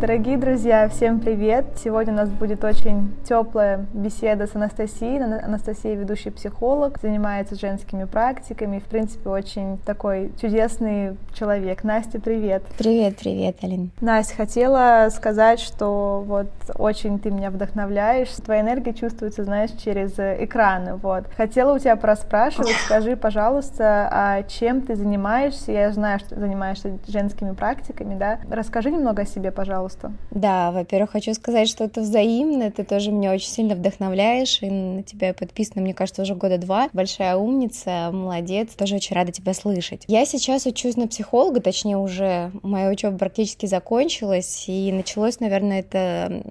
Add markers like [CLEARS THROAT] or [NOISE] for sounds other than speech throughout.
Дорогие друзья, всем привет! Сегодня у нас будет очень теплая беседа с Анастасией. Анастасия ведущий психолог, занимается женскими практиками, в принципе, очень такой чудесный человек. Настя, привет! Привет, привет, Алин. Настя, хотела сказать, что вот очень ты меня вдохновляешь, твоя энергия чувствуется, знаешь, через экраны, вот. Хотела у тебя проспрашивать, скажи, пожалуйста, а чем ты занимаешься? Я знаю, что ты занимаешься женскими практиками, да? Расскажи немного о себе, пожалуйста пожалуйста. Да, во-первых, хочу сказать, что это взаимно, ты тоже меня очень сильно вдохновляешь, и на тебя подписано, мне кажется, уже года два. Большая умница, молодец, тоже очень рада тебя слышать. Я сейчас учусь на психолога, точнее уже моя учеба практически закончилась, и началось, наверное, это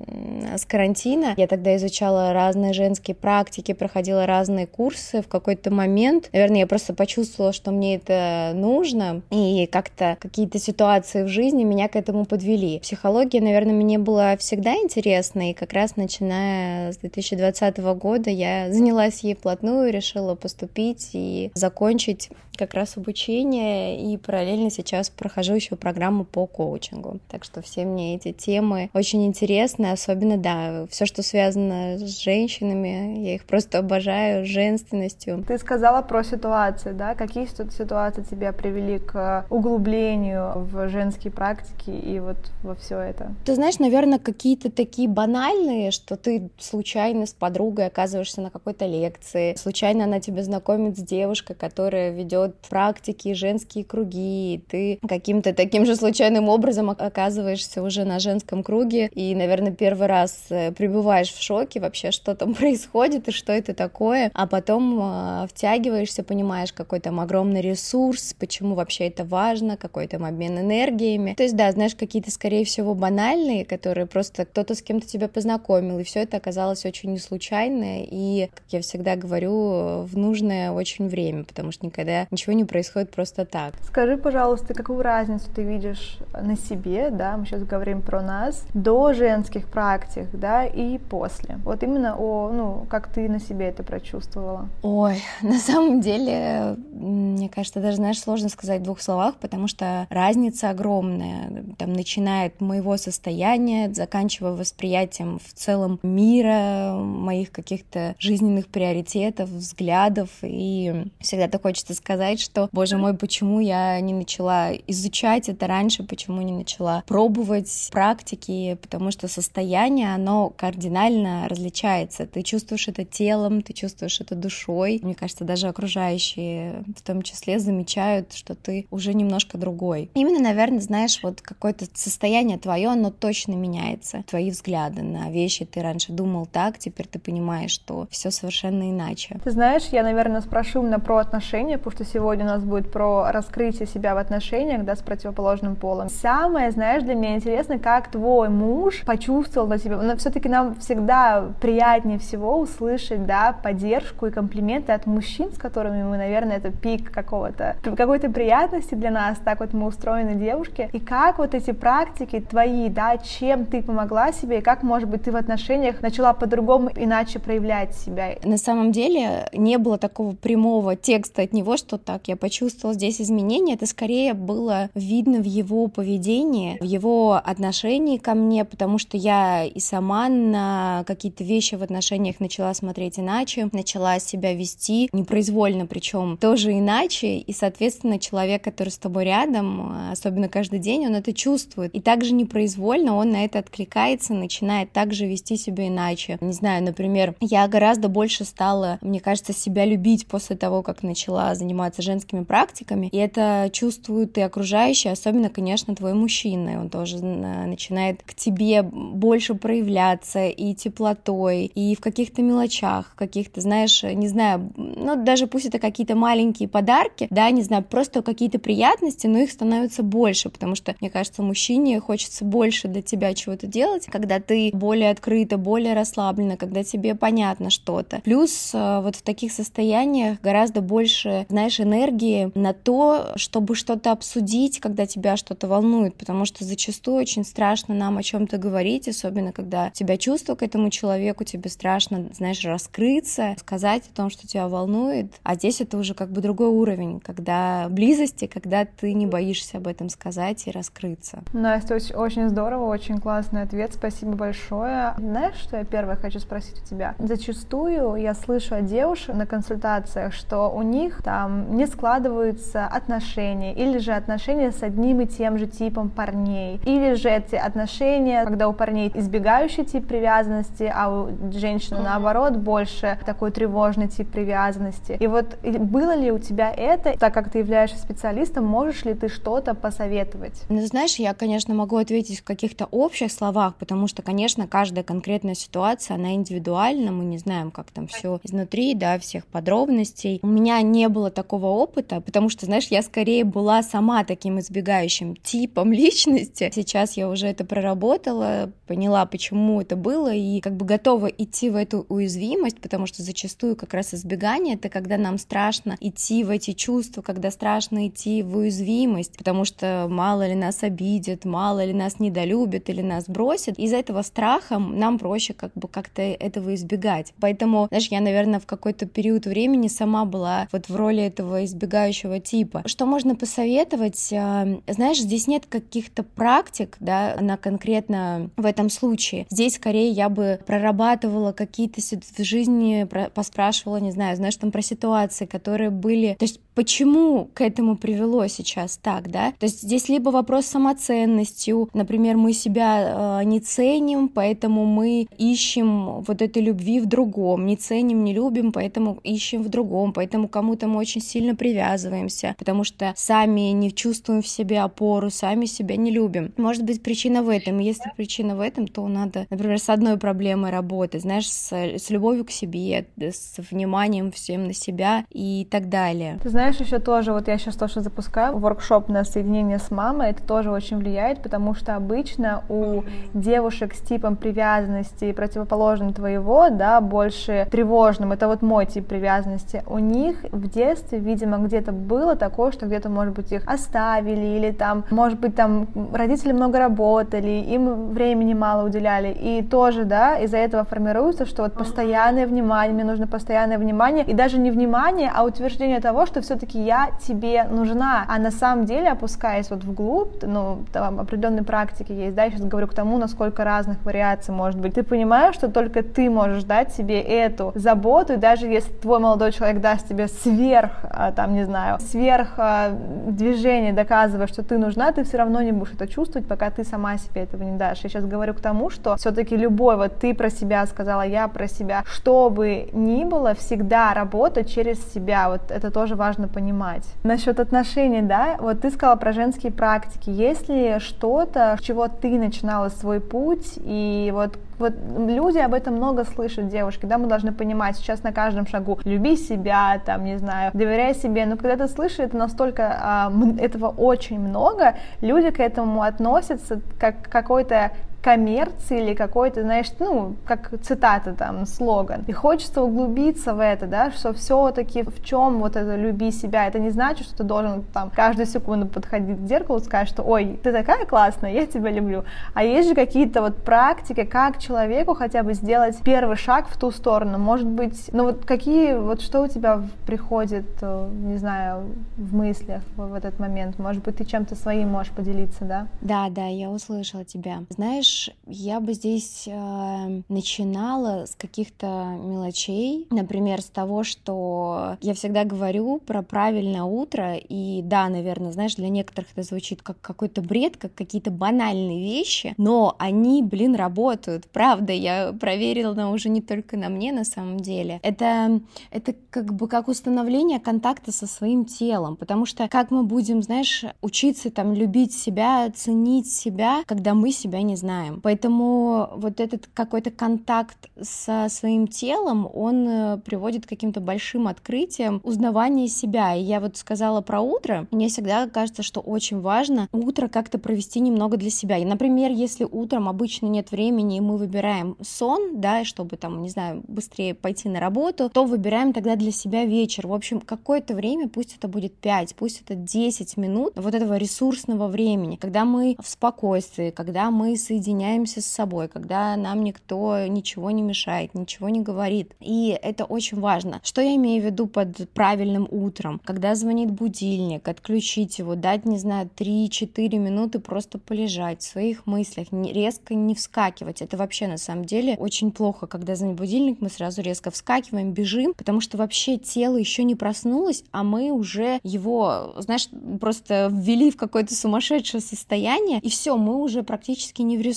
с карантина. Я тогда изучала разные женские практики, проходила разные курсы. В какой-то момент, наверное, я просто почувствовала, что мне это нужно, и как-то какие-то ситуации в жизни меня к этому подвели. Психология психология, наверное, мне была всегда интересна, и как раз начиная с 2020 года я занялась ей плотную, решила поступить и закончить как раз обучение, и параллельно сейчас прохожу еще программу по коучингу. Так что все мне эти темы очень интересны, особенно, да, все, что связано с женщинами, я их просто обожаю, женственностью. Ты сказала про ситуации, да? Какие ситуации тебя привели к углублению в женские практики и вот во все это? Ты знаешь, наверное, какие-то такие банальные, что ты случайно с подругой оказываешься на какой-то лекции, случайно она тебя знакомит с девушкой, которая ведет практики, женские круги, ты каким-то таким же случайным образом оказываешься уже на женском круге, и, наверное, первый раз э, пребываешь в шоке вообще, что там [LAUGHS] происходит и что это такое, а потом э, втягиваешься, понимаешь, какой там огромный ресурс, почему вообще это важно, какой там обмен энергиями. То есть, да, знаешь, какие-то, скорее всего, банальные, которые просто кто-то с кем-то тебя познакомил, и все это оказалось очень не случайно, и, как я всегда говорю, в нужное очень время, потому что никогда ничего не происходит просто так. Скажи, пожалуйста, какую разницу ты видишь на себе, да, мы сейчас говорим про нас, до женских практик, да, и после? Вот именно о, ну, как ты на себе это прочувствовала? Ой, [LAUGHS] на самом деле, мне кажется, даже, знаешь, сложно сказать в двух словах, потому что разница огромная, там, начиная от моего состояния, заканчивая восприятием в целом мира, моих каких-то жизненных приоритетов, взглядов, и всегда так хочется сказать, что, боже мой, почему я не начала изучать это раньше, почему не начала пробовать практики, потому что состояние, оно кардинально различается. Ты чувствуешь это телом, ты чувствуешь это душой. Мне кажется, даже окружающие в том числе замечают, что ты уже немножко другой. Именно, наверное, знаешь, вот какое-то состояние твое, оно точно меняется. Твои взгляды на вещи, ты раньше думал так, теперь ты понимаешь, что все совершенно иначе. Ты знаешь, я, наверное, спрошу именно про отношения, потому что сегодня у нас будет про раскрытие себя в отношениях, да, с противоположным полом. Самое, знаешь, для меня интересно, как твой муж почувствовал на тебя. Но все-таки нам всегда приятнее всего услышать, да, поддержку и комплименты от мужчин, с которыми мы, наверное, это пик какого-то, какой-то приятности для нас, так вот мы устроены девушки. И как вот эти практики твои, да, чем ты помогла себе, и как, может быть, ты в отношениях начала по-другому, иначе проявлять себя. На самом деле не было такого прямого текста от него, что так, я почувствовала здесь изменения, это скорее было видно в его поведении, в его отношении ко мне, потому что я и сама на какие-то вещи в отношениях начала смотреть иначе, начала себя вести непроизвольно, причем тоже иначе, и, соответственно, человек, который с тобой рядом, особенно каждый день, он это чувствует. И также не непроизвольно он на это откликается, начинает также вести себя иначе. Не знаю, например, я гораздо больше стала, мне кажется, себя любить после того, как начала заниматься женскими практиками, и это чувствуют и окружающие, особенно, конечно, твой мужчина, он тоже начинает к тебе больше проявляться и теплотой, и в каких-то мелочах, каких-то, знаешь, не знаю, ну, даже пусть это какие-то маленькие подарки, да, не знаю, просто какие-то приятности, но их становится больше, потому что, мне кажется, мужчине хочется больше для тебя чего-то делать, когда ты более открыта, более расслаблена, когда тебе понятно что-то. Плюс э, вот в таких состояниях гораздо больше, знаешь, энергии на то, чтобы что-то обсудить, когда тебя что-то волнует, потому что зачастую очень страшно нам о чем-то говорить, особенно когда тебя чувства к этому человеку, тебе страшно, знаешь, раскрыться, сказать о том, что тебя волнует, а здесь это уже как бы другой уровень, когда близости, когда ты не боишься об этом сказать и раскрыться. Настя, очень, очень здорово, очень классный ответ, спасибо большое. Знаешь, что я первое хочу спросить у тебя? Зачастую я слышу от девушек на консультациях, что у них там не складываются отношения, или же отношения с одним и тем же типом парней, или же эти отношения, когда у парней избегающий тип привязанности, а у женщины наоборот больше такой тревожный тип привязанности. И вот было ли у тебя это, так как ты являешься специалистом, можешь ли ты что-то посоветовать? Ну, знаешь, я, конечно, могу ответить в каких-то общих словах, потому что, конечно, каждая конкретная ситуация, она индивидуальна, мы не знаем, как там все изнутри, да, всех подробностей. У меня не было такого опыта, потому что, знаешь, я скорее была сама таким избегающим типом [LAUGHS] личности. Сейчас я уже это проработала, поняла, почему это было, и как бы готова идти в эту уязвимость, потому что зачастую как раз избегание — это когда нам страшно идти в эти чувства, когда страшно идти в уязвимость, потому что мало ли нас обидят, мало ли нас недолюбят или нас бросят. Из-за этого страха нам проще как бы как-то этого избегать. Поэтому, знаешь, я, наверное, в какой-то период времени сама была вот в роли этого избегающего типа. Что можно посоветовать? А, знаешь, здесь нет каких-то практик, да, на конкретно в этом случае. Здесь скорее я бы прорабатывала какие-то в жизни, поспрашивала, не знаю, знаешь, там про ситуации, которые были... То есть почему к этому привело сейчас так, да? То есть здесь либо вопрос самоценностью, например, мы себя э, не ценим, поэтому мы ищем вот этой любви в другом, не ценим, не любим, поэтому ищем в другом, поэтому кому-то мы очень сильно привязываемся, потому что сами не чувствуем в себе опору, сами себя не любим. Может быть, причина в этом. Если причина в этом, то надо, например, с одной проблемой работать, знаешь, с, с любовью к себе, с вниманием всем на себя и так далее. Ты знаешь, знаешь, еще тоже, вот я сейчас тоже запускаю воркшоп на соединение с мамой, это тоже очень влияет, потому что обычно у девушек с типом привязанности противоположным твоего, да, больше тревожным, это вот мой тип привязанности, у них в детстве, видимо, где-то было такое, что где-то, может быть, их оставили, или там, может быть, там родители много работали, им времени мало уделяли, и тоже, да, из-за этого формируется, что вот постоянное внимание, мне нужно постоянное внимание, и даже не внимание, а утверждение того, что все все-таки я тебе нужна, а на самом деле, опускаясь вот вглубь, ну, там определенные практики есть, да, я сейчас говорю к тому, насколько разных вариаций может быть, ты понимаешь, что только ты можешь дать себе эту заботу, и даже если твой молодой человек даст тебе сверх, а, там, не знаю, сверх а, движение, доказывая, что ты нужна, ты все равно не будешь это чувствовать, пока ты сама себе этого не дашь. Я сейчас говорю к тому, что все-таки любой, вот ты про себя сказала, я про себя, что бы ни было, всегда работать через себя, вот это тоже важно важно понимать. Насчет отношений, да, вот ты сказала про женские практики. Есть ли что-то, с чего ты начинала свой путь, и вот вот люди об этом много слышат, девушки, да, мы должны понимать сейчас на каждом шагу, люби себя, там, не знаю, доверяй себе, но когда ты слышишь это настолько, а, этого очень много, люди к этому относятся как к какой-то коммерции или какой-то, знаешь, ну, как цитата там, слоган. И хочется углубиться в это, да, что все-таки в чем вот это люби себя. Это не значит, что ты должен там каждую секунду подходить к зеркалу и сказать, что ой, ты такая классная, я тебя люблю. А есть же какие-то вот практики, как человеку хотя бы сделать первый шаг в ту сторону. Может быть, ну вот какие, вот что у тебя приходит, э, не знаю, в мыслях в, в этот момент? Может быть, ты чем-то своим можешь поделиться, да? Да, да, я услышала тебя. Знаешь, я бы здесь э, начинала с каких-то мелочей, например, с того, что я всегда говорю про правильное утро, и да, наверное, знаешь, для некоторых это звучит как какой-то бред, как какие-то банальные вещи, но они, блин, работают, правда, я проверила на уже не только на мне на самом деле. Это, это как бы как установление контакта со своим телом, потому что как мы будем, знаешь, учиться там любить себя, ценить себя, когда мы себя не знаем, знаем. Поэтому вот этот какой-то контакт со своим телом, он э, приводит к каким-то большим открытиям, узнавания себя. И я вот сказала про утро, мне всегда кажется, что очень важно утро как-то провести немного для себя. И, например, если утром обычно нет времени, и мы выбираем сон, да, чтобы там, не знаю, быстрее пойти на работу, то выбираем тогда для себя вечер. В общем, какое-то время, пусть это будет 5, пусть это 10 минут вот этого ресурсного времени, когда мы в спокойствии, когда мы соединяемся с собой, когда нам никто ничего не мешает, ничего не говорит. И это очень важно. Что я имею в виду под правильным утром? Когда звонит будильник, отключить его, дать, не знаю, 3-4 минуты просто полежать в своих мыслях, резко не вскакивать. Это вообще на самом деле очень плохо, когда звонит будильник, мы сразу резко вскакиваем, бежим, потому что вообще тело еще не проснулось, а мы уже его, знаешь, просто ввели в какое-то сумасшедшее состояние, и все, мы уже практически не в ресурсе.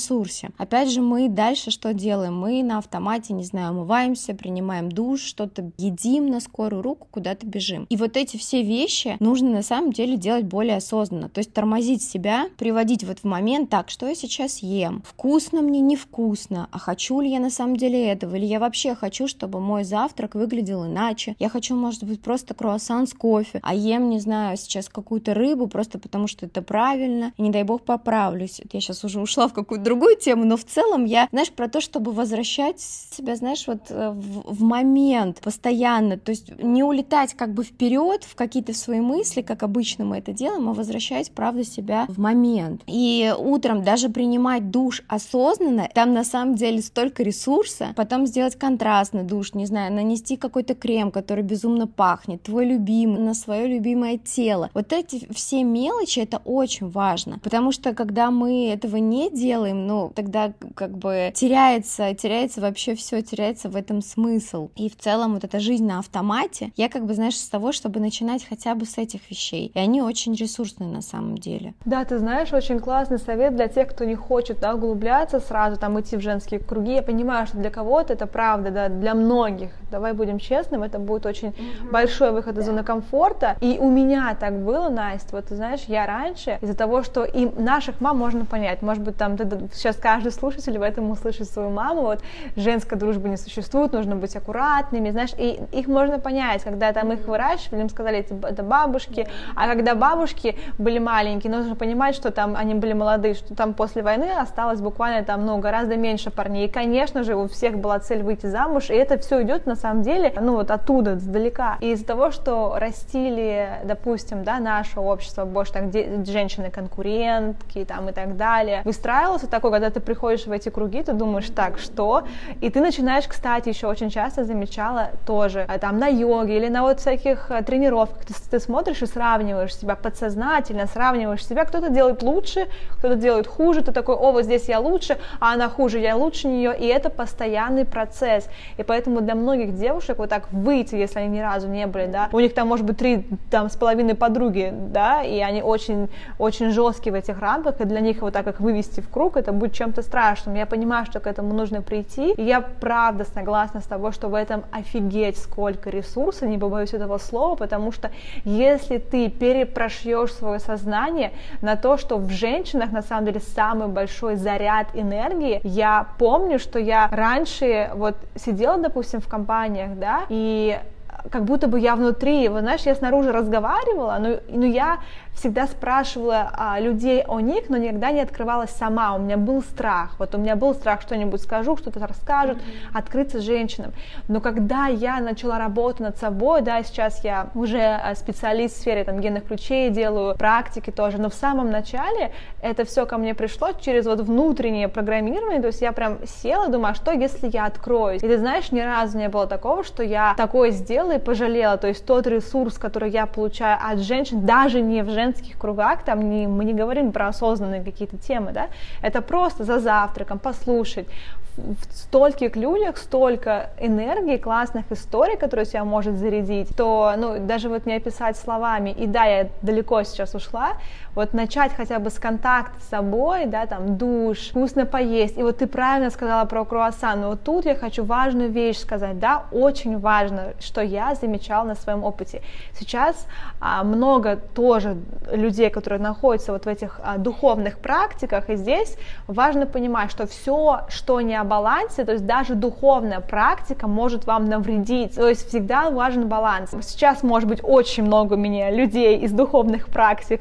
Опять же, мы дальше что делаем? Мы на автомате, не знаю, омываемся, принимаем душ, что-то едим на скорую руку, куда-то бежим. И вот эти все вещи нужно на самом деле делать более осознанно, то есть тормозить себя, приводить вот в момент, так, что я сейчас ем, вкусно мне, невкусно, а хочу ли я на самом деле этого, или я вообще хочу, чтобы мой завтрак выглядел иначе, я хочу, может быть, просто круассан с кофе, а ем, не знаю, сейчас какую-то рыбу, просто потому что это правильно, и не дай бог поправлюсь. Я сейчас уже ушла в какую-то другую тему, но в целом я, знаешь, про то, чтобы возвращать себя, знаешь, вот э, в, в момент постоянно, то есть не улетать как бы вперед в какие-то свои мысли, как обычно мы это делаем, а возвращать, правда, себя в момент. И утром даже принимать душ осознанно, там на самом деле столько ресурса, потом сделать контрастный душ, не знаю, нанести какой-то крем, который безумно пахнет, твой любимый, на свое любимое тело. Вот эти все мелочи, это очень важно, потому что когда мы этого не делаем, ну, тогда как бы теряется, теряется вообще все, теряется в этом смысл. И в целом вот эта жизнь на автомате, я как бы, знаешь, с того, чтобы начинать хотя бы с этих вещей. И они очень ресурсные на самом деле. Да, ты знаешь, очень классный совет для тех, кто не хочет да, углубляться сразу, там идти в женские круги. Я понимаю, что для кого-то это правда, да, для многих. Давай будем честным, это будет очень mm-hmm. большой выход из зоны комфорта. И у меня так было, Настя, вот ты знаешь, я раньше из-за того, что и наших мам можно понять, может быть, там ты, сейчас каждый слушатель в этом услышит свою маму, вот женская дружба не существует, нужно быть аккуратными, знаешь, и их можно понять, когда там их выращивали, им сказали, это бабушки, а когда бабушки были маленькие, нужно понимать, что там они были молодые, что там после войны осталось буквально там, ну, гораздо меньше парней, и, конечно же, у всех была цель выйти замуж, и это все идет на самом деле, ну, вот оттуда, сдалека, и из-за того, что растили, допустим, да, наше общество больше так, женщины-конкурентки там и так далее, выстраивался такой, когда ты приходишь в эти круги, ты думаешь, так, что? И ты начинаешь, кстати, еще очень часто замечала тоже, э, там, на йоге или на вот всяких э, тренировках, ты, ты смотришь и сравниваешь себя подсознательно, сравниваешь себя, кто-то делает лучше, кто-то делает хуже, ты такой, о, вот здесь я лучше, а она хуже, я лучше нее, и это постоянный процесс, и поэтому для многих девушек вот так выйти, если они ни разу не были, да, у них там может быть три там с половиной подруги, да, и они очень, очень жесткие в этих рамках, и для них вот так как вывести в круг, это будет чем-то страшным. Я понимаю, что к этому нужно прийти, и я правда согласна с тобой, что в этом офигеть сколько ресурсов, не побоюсь этого слова, потому что если ты перепрошьешь свое сознание на то, что в женщинах на самом деле самый большой заряд энергии, я помню, что я раньше вот сидела, допустим, в компаниях, да, и как будто бы я внутри, вот знаешь, я снаружи разговаривала, но, но я всегда спрашивала а, людей о них, но никогда не открывалась сама. У меня был страх. Вот у меня был страх, что-нибудь скажу, что-то расскажут, mm-hmm. открыться женщинам. Но когда я начала работу над собой, да, сейчас я уже а, специалист в сфере там генных ключей, делаю практики тоже, но в самом начале это все ко мне пришло через вот внутреннее программирование, то есть я прям села, думаю, а что если я откроюсь? И ты знаешь, ни разу не было такого, что я такое сделала и пожалела, то есть тот ресурс, который я получаю от женщин, даже не в женщинах, женских кругах, там не, мы не говорим про осознанные какие-то темы, да, это просто за завтраком послушать, в стольких людях столько энергии, классных историй, которые себя может зарядить, то, ну, даже вот не описать словами, и да, я далеко сейчас ушла, вот начать хотя бы с контакта с собой, да, там, душ, вкусно поесть, и вот ты правильно сказала про круассан, но вот тут я хочу важную вещь сказать, да, очень важно, что я замечала на своем опыте. Сейчас а, много тоже людей, которые находятся вот в этих а, духовных практиках, и здесь важно понимать, что все, что не о балансе, то есть даже духовная практика может вам навредить, то есть всегда важен баланс. Сейчас, может быть, очень много меня людей из духовных практик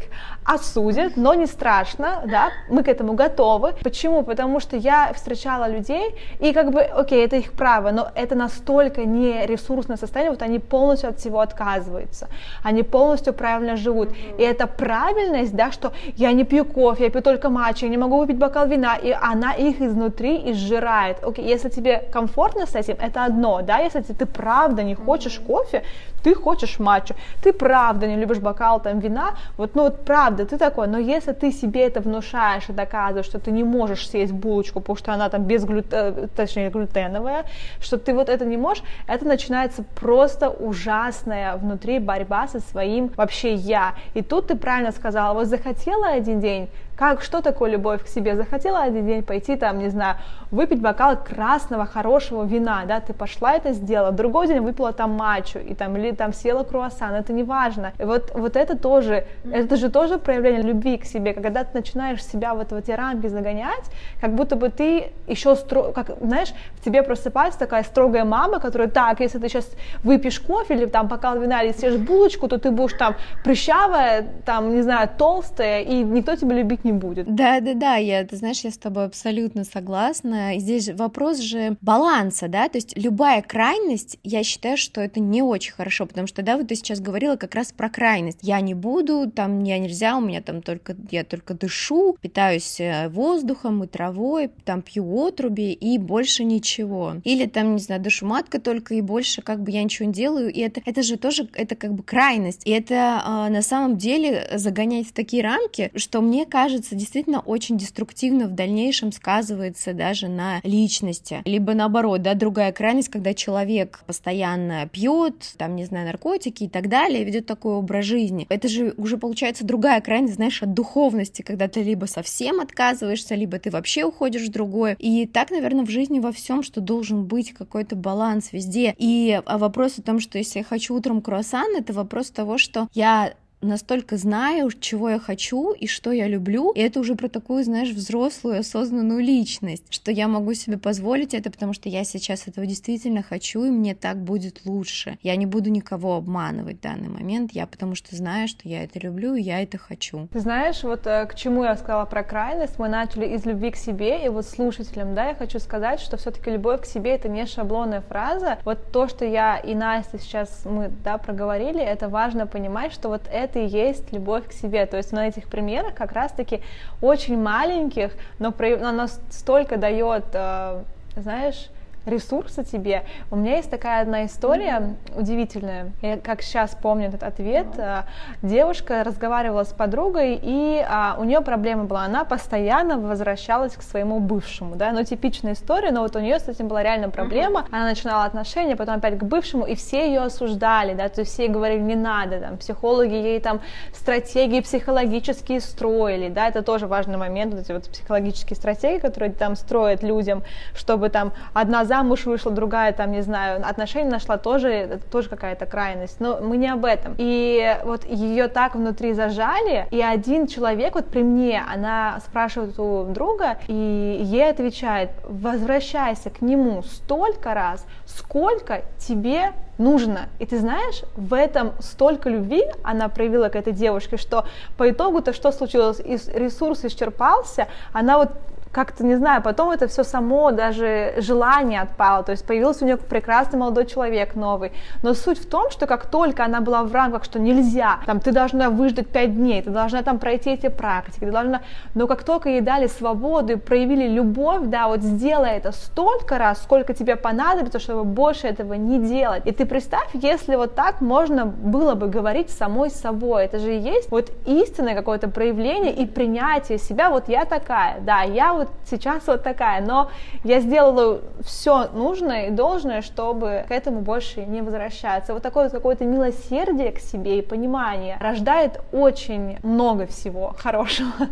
осудят, но не страшно, да, мы к этому готовы. Почему? Потому что я встречала людей, и как бы, окей, это их право, но это настолько не ресурсное состояние, вот они полностью от всего отказываются, они полностью правильно живут, и это правильность, да, что я не пью кофе, я пью только матча, я не могу выпить бокал вина, и она их изнутри изжирает. Окей, если тебе комфортно с этим, это одно, да, если ты правда не хочешь кофе, ты хочешь матчу, ты правда не любишь бокал там вина, вот, ну вот правда, ты такой, но если ты себе это внушаешь и доказываешь, что ты не можешь съесть булочку, потому что она там без глютена, э, точнее глютеновая, что ты вот это не можешь, это начинается просто ужасная внутри борьба со своим вообще я. И тут ты правильно сказала, вот захотела один день, как, что такое любовь к себе? Захотела один день пойти там, не знаю, выпить бокал красного хорошего вина, да, ты пошла это сделала, другой день выпила там матчу, и там, или там съела круассан, это не важно. И вот, вот это тоже, это же тоже проявление любви к себе, когда ты начинаешь себя вот в эти рамки загонять, как будто бы ты еще, стро... как, знаешь, в тебе просыпается такая строгая мама, которая, так, если ты сейчас выпьешь кофе или там бокал вина или съешь булочку, то ты будешь там прыщавая, там, не знаю, толстая, и никто тебя любить не не будет. Да, да, да, я, ты знаешь, я с тобой абсолютно согласна. Здесь вопрос же баланса, да, то есть любая крайность, я считаю, что это не очень хорошо, потому что, да, вот ты сейчас говорила как раз про крайность. Я не буду, там, я нельзя, у меня там только, я только дышу, питаюсь э, воздухом и травой, там пью отруби и больше ничего. Или там, не знаю, дышу матка только и больше как бы я ничего не делаю, и это, это же тоже, это как бы крайность. И это э, на самом деле загонять в такие рамки, что мне кажется, кажется, действительно очень деструктивно в дальнейшем сказывается даже на личности. Либо наоборот, да, другая крайность, когда человек постоянно пьет, там, не знаю, наркотики и так далее, ведет такой образ жизни. Это же уже получается другая крайность, знаешь, от духовности, когда ты либо совсем отказываешься, либо ты вообще уходишь в другое. И так, наверное, в жизни во всем, что должен быть какой-то баланс везде. И а вопрос о том, что если я хочу утром круассан, это вопрос того, что я настолько знаю, чего я хочу и что я люблю, и это уже про такую, знаешь, взрослую, осознанную личность, что я могу себе позволить это, потому что я сейчас этого действительно хочу, и мне так будет лучше. Я не буду никого обманывать в данный момент, я потому что знаю, что я это люблю, и я это хочу. Ты знаешь, вот э, к чему я сказала про крайность, мы начали из любви к себе, и вот слушателям, да, я хочу сказать, что все-таки любовь к себе это не шаблонная фраза, вот то, что я и Настя сейчас мы, да, проговорили, это важно понимать, что вот это это и есть любовь к себе. То есть на этих примерах как раз-таки очень маленьких, но она столько дает, э, знаешь, ресурса тебе. У меня есть такая одна история mm-hmm. удивительная. Я как сейчас помню этот ответ. Mm-hmm. Девушка разговаривала с подругой, и а, у нее проблема была. Она постоянно возвращалась к своему бывшему, да, ну типичная история, но вот у нее с этим была реально проблема. Mm-hmm. Она начинала отношения, потом опять к бывшему, и все ее осуждали, да, то есть все говорили, не надо, там, психологи ей там стратегии психологические строили, да, это тоже важный момент, вот эти вот психологические стратегии, которые там строят людям, чтобы там одна замуж вышла, другая там, не знаю, отношения нашла, тоже, это тоже какая-то крайность, но мы не об этом. И вот ее так внутри зажали, и один человек вот при мне, она спрашивает у друга, и ей отвечает, возвращайся к нему столько раз, сколько тебе нужно. И ты знаешь, в этом столько любви она проявила к этой девушке, что по итогу-то что случилось? Ресурс исчерпался, она вот как-то, не знаю, потом это все само, даже желание отпало, то есть появился у нее прекрасный молодой человек новый, но суть в том, что как только она была в рамках, что нельзя, там, ты должна выждать пять дней, ты должна там пройти эти практики, ты должна, но как только ей дали свободу и проявили любовь, да, вот сделай это столько раз, сколько тебе понадобится, чтобы больше этого не делать, и ты представь, если вот так можно было бы говорить самой собой, это же и есть вот истинное какое-то проявление и принятие себя, вот я такая, да, я вот сейчас вот такая, но я сделала все нужное и должное, чтобы к этому больше не возвращаться. Вот такое вот какое-то милосердие к себе и понимание рождает очень много всего хорошего. [LAUGHS]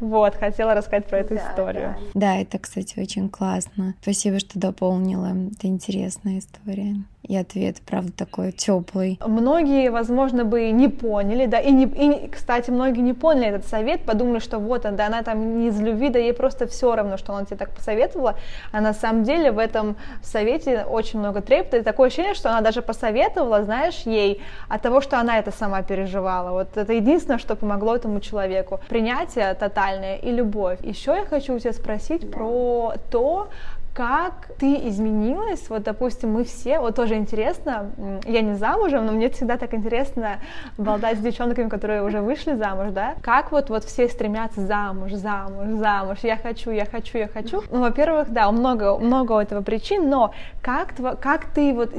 Вот, хотела рассказать про эту историю. Да. да, это, кстати, очень классно. Спасибо, что дополнила. Это интересная история. И ответ, правда, такой теплый. Многие, возможно, бы не поняли, да, и, не, и, кстати, многие не поняли этот совет, подумали, что вот, да, она там не из любви, да ей просто все равно, что она тебе так посоветовала, а на самом деле в этом совете очень много трепета, и такое ощущение, что она даже посоветовала, знаешь, ей от того, что она это сама переживала. Вот это единственное, что помогло этому человеку. Принятие тотальное и любовь. Еще я хочу у тебя спросить про то, как ты изменилась, вот, допустим, мы все, вот тоже интересно, я не замужем, но мне всегда так интересно болтать с девчонками, которые уже вышли замуж, да, как вот, вот все стремятся замуж, замуж, замуж, я хочу, я хочу, я хочу. Ну, во-первых, да, много, много этого причин, но как, как ты вот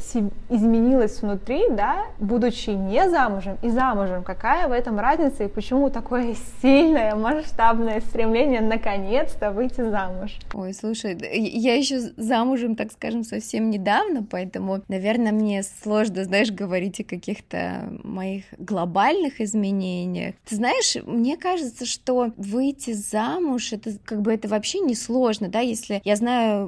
изменилась внутри, да, будучи не замужем и замужем, какая в этом разница и почему такое сильное, масштабное стремление наконец-то выйти замуж? Ой, слушай, я еще замужем, так скажем, совсем недавно, поэтому, наверное, мне сложно, знаешь, говорить о каких-то моих глобальных изменениях. Ты знаешь, мне кажется, что выйти замуж, это как бы это вообще не сложно, да, если я знаю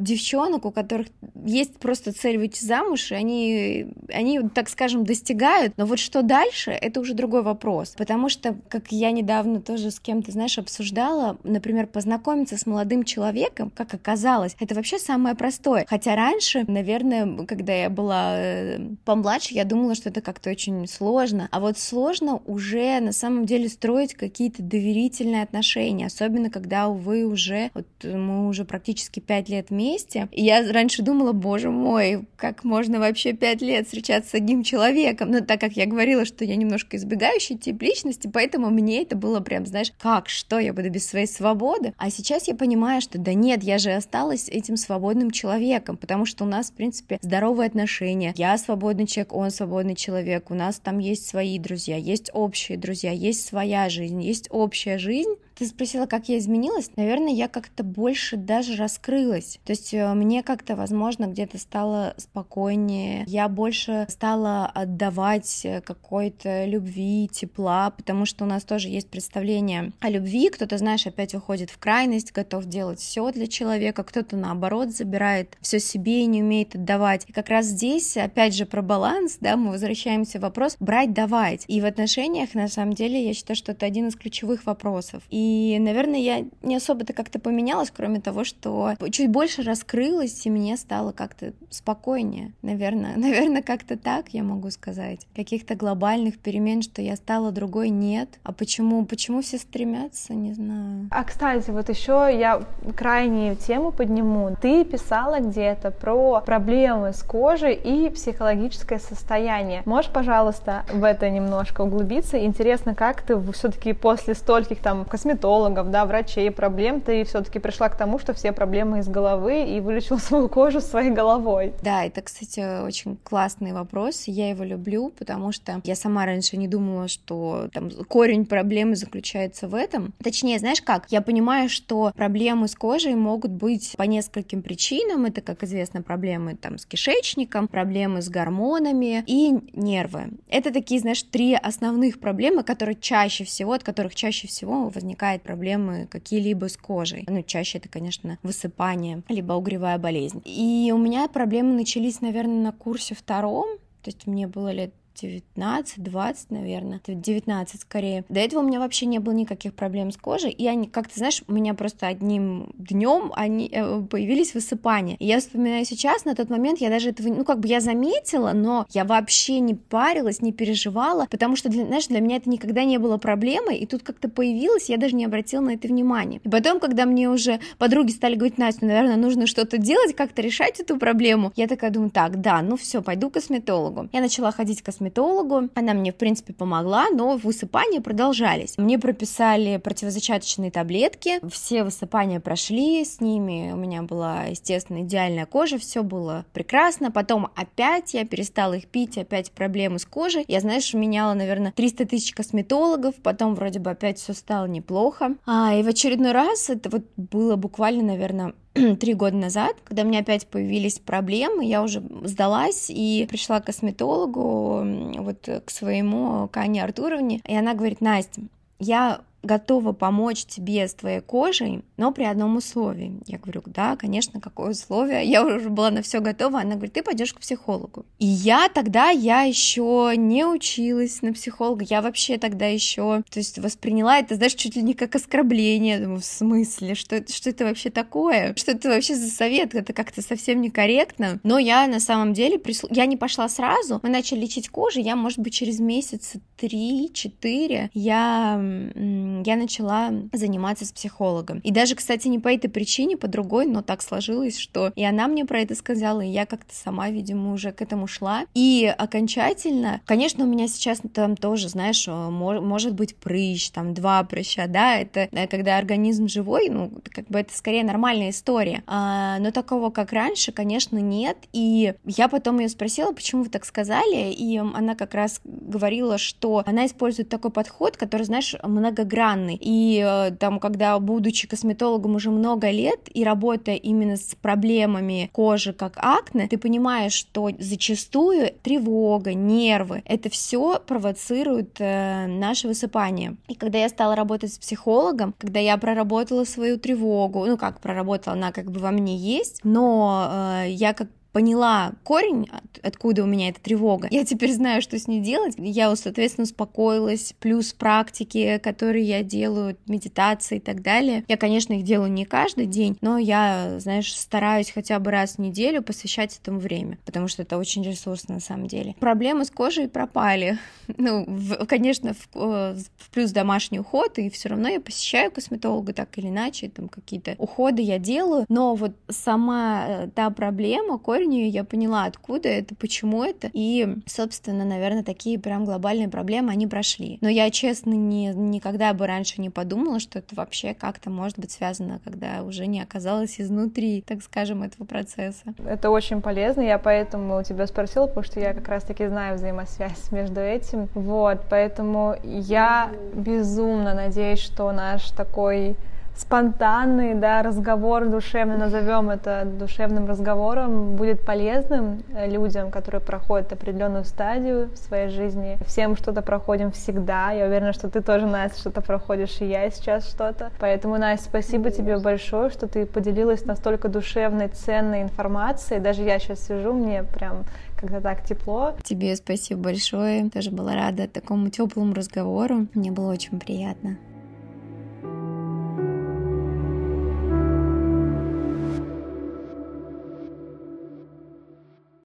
девчонок, у которых есть просто цель выйти замуж, и они, они, так скажем, достигают, но вот что дальше, это уже другой вопрос, потому что, как я недавно тоже с кем-то, знаешь, обсуждала, например, познакомиться с молодым человеком, как оказалось, делать. Это вообще самое простое. Хотя раньше, наверное, когда я была э, помладше, я думала, что это как-то очень сложно. А вот сложно уже на самом деле строить какие-то доверительные отношения, особенно когда вы уже, вот мы уже практически пять лет вместе. И я раньше думала, боже мой, как можно вообще пять лет встречаться с одним человеком? Но так как я говорила, что я немножко избегающий тип личности, поэтому мне это было прям, знаешь, как, что, я буду без своей свободы? А сейчас я понимаю, что да нет, я же осталась с этим свободным человеком, потому что у нас, в принципе, здоровые отношения. Я свободный человек, он свободный человек, у нас там есть свои друзья, есть общие друзья, есть своя жизнь, есть общая жизнь, ты спросила, как я изменилась? Наверное, я как-то больше даже раскрылась. То есть э, мне как-то, возможно, где-то стало спокойнее. Я больше стала отдавать э, какой-то любви, тепла, потому что у нас тоже есть представление о любви. Кто-то, знаешь, опять уходит в крайность, готов делать все для человека, кто-то наоборот забирает все себе и не умеет отдавать. И как раз здесь, опять же, про баланс, да, мы возвращаемся в вопрос брать, давать. И в отношениях, на самом деле, я считаю, что это один из ключевых вопросов. И и, наверное, я не особо-то как-то поменялась, кроме того, что чуть больше раскрылась, и мне стало как-то спокойнее. Наверное, [LAUGHS] наверное, как-то так я могу сказать. Каких-то глобальных перемен, что я стала другой, нет. А почему, почему все стремятся, не знаю. А, кстати, вот еще я крайнюю тему подниму. Ты писала где-то про проблемы с кожей и психологическое состояние. Можешь, пожалуйста, в это немножко углубиться? Интересно, как ты все-таки после стольких там косметологов косметологов, да, врачей, проблем, ты все-таки пришла к тому, что все проблемы из головы и вылечила [LAUGHS] свою кожу своей головой. Да, это, кстати, очень классный вопрос, я его люблю, потому что я сама раньше не думала, что там корень проблемы заключается в этом. Точнее, знаешь как, я понимаю, что проблемы с кожей могут быть по нескольким причинам, это, как известно, проблемы там с кишечником, проблемы с гормонами и нервы. Это такие, знаешь, три основных проблемы, которые чаще всего, от которых чаще всего возникает возникает проблемы какие-либо с кожей. Ну, чаще это, конечно, высыпание, либо угревая болезнь. И у меня проблемы начались, наверное, на курсе втором, то есть мне было лет 19, 20, наверное, 19 скорее. До этого у меня вообще не было никаких проблем с кожей, и они, как ты знаешь, у меня просто одним днем они э, появились высыпания. И я вспоминаю сейчас, на тот момент я даже этого, ну как бы я заметила, но я вообще не парилась, не переживала, потому что, для, знаешь, для меня это никогда не было проблемой, и тут как-то появилось, я даже не обратила на это внимания. И потом, когда мне уже подруги стали говорить, Настя, наверное, нужно что-то делать, как-то решать эту проблему, я такая думаю, так, да, ну все, пойду к косметологу. Я начала ходить к косметологу, косметологу. Она мне, в принципе, помогла, но высыпания продолжались. Мне прописали противозачаточные таблетки, все высыпания прошли, с ними у меня была, естественно, идеальная кожа, все было прекрасно. Потом опять я перестала их пить, опять проблемы с кожей. Я, знаешь, меняла, наверное, 300 тысяч косметологов, потом вроде бы опять все стало неплохо. А, и в очередной раз, это вот было буквально, наверное, [CLEARS THROAT] три года назад, когда у меня опять появились проблемы, я уже сдалась и пришла к косметологу, вот к своему, к Ане Артуровне, и она говорит, Настя, я готова помочь тебе с твоей кожей, но при одном условии. Я говорю, да, конечно, какое условие? Я уже была на все готова. Она говорит, ты пойдешь к психологу. И я тогда, я еще не училась на психолога, я вообще тогда еще, то есть восприняла это, знаешь, чуть ли не как оскорбление. Думаю, в смысле, что что это вообще такое? Что это вообще за совет? Это как-то совсем некорректно. Но я на самом деле, прислу... я не пошла сразу, мы начали лечить кожу, я, может быть, через месяц три-четыре я, я начала заниматься с психологом. И даже, кстати, не по этой причине, по другой, но так сложилось, что и она мне про это сказала, и я как-то сама, видимо, уже к этому шла. И окончательно, конечно, у меня сейчас там тоже, знаешь, может быть прыщ, там два прыща, да, это э, когда организм живой, ну, как бы это скорее нормальная история. А, но такого, как раньше, конечно, нет. И я потом ее спросила, почему вы так сказали, и она как раз говорила, что она использует такой подход, который, знаешь, многогранный. И э, там, когда, будучи косметологом уже много лет и работая именно с проблемами кожи, как акне, ты понимаешь, что зачастую тревога, нервы, это все провоцирует э, наше высыпание. И когда я стала работать с психологом, когда я проработала свою тревогу, ну как проработала, она как бы во мне есть, но э, я как поняла корень, откуда у меня эта тревога, я теперь знаю, что с ней делать. Я, соответственно, успокоилась, плюс практики, которые я делаю, медитации и так далее. Я, конечно, их делаю не каждый день, но я, знаешь, стараюсь хотя бы раз в неделю посвящать этому время, потому что это очень ресурсно на самом деле. Проблемы с кожей пропали. [LAUGHS] Ну, в, конечно, в, э, в плюс домашний уход, и все равно я посещаю косметолога так или иначе, там какие-то уходы я делаю, но вот сама э, та проблема, корень корню, я поняла, откуда это, почему это, и, собственно, наверное, такие прям глобальные проблемы, они прошли. Но я, честно, не, никогда бы раньше не подумала, что это вообще как-то может быть связано, когда уже не оказалась изнутри, так скажем, этого процесса. Это очень полезно, я поэтому у тебя спросила, потому что я как раз-таки знаю взаимосвязь [LAUGHS] между этим. Вот, поэтому я безумно надеюсь, что наш такой спонтанный да, разговор душевный, назовем это душевным разговором, будет полезным э, людям, которые проходят определенную стадию в своей жизни. Всем что-то проходим всегда. Я уверена, что ты тоже, Настя, что-то проходишь, и я сейчас что-то. Поэтому, Настя, спасибо тебе большое, что ты поделилась настолько душевной, ценной информацией. Даже я сейчас сижу, мне прям когда так тепло. Тебе спасибо большое. Тоже была рада такому теплому разговору. Мне было очень приятно.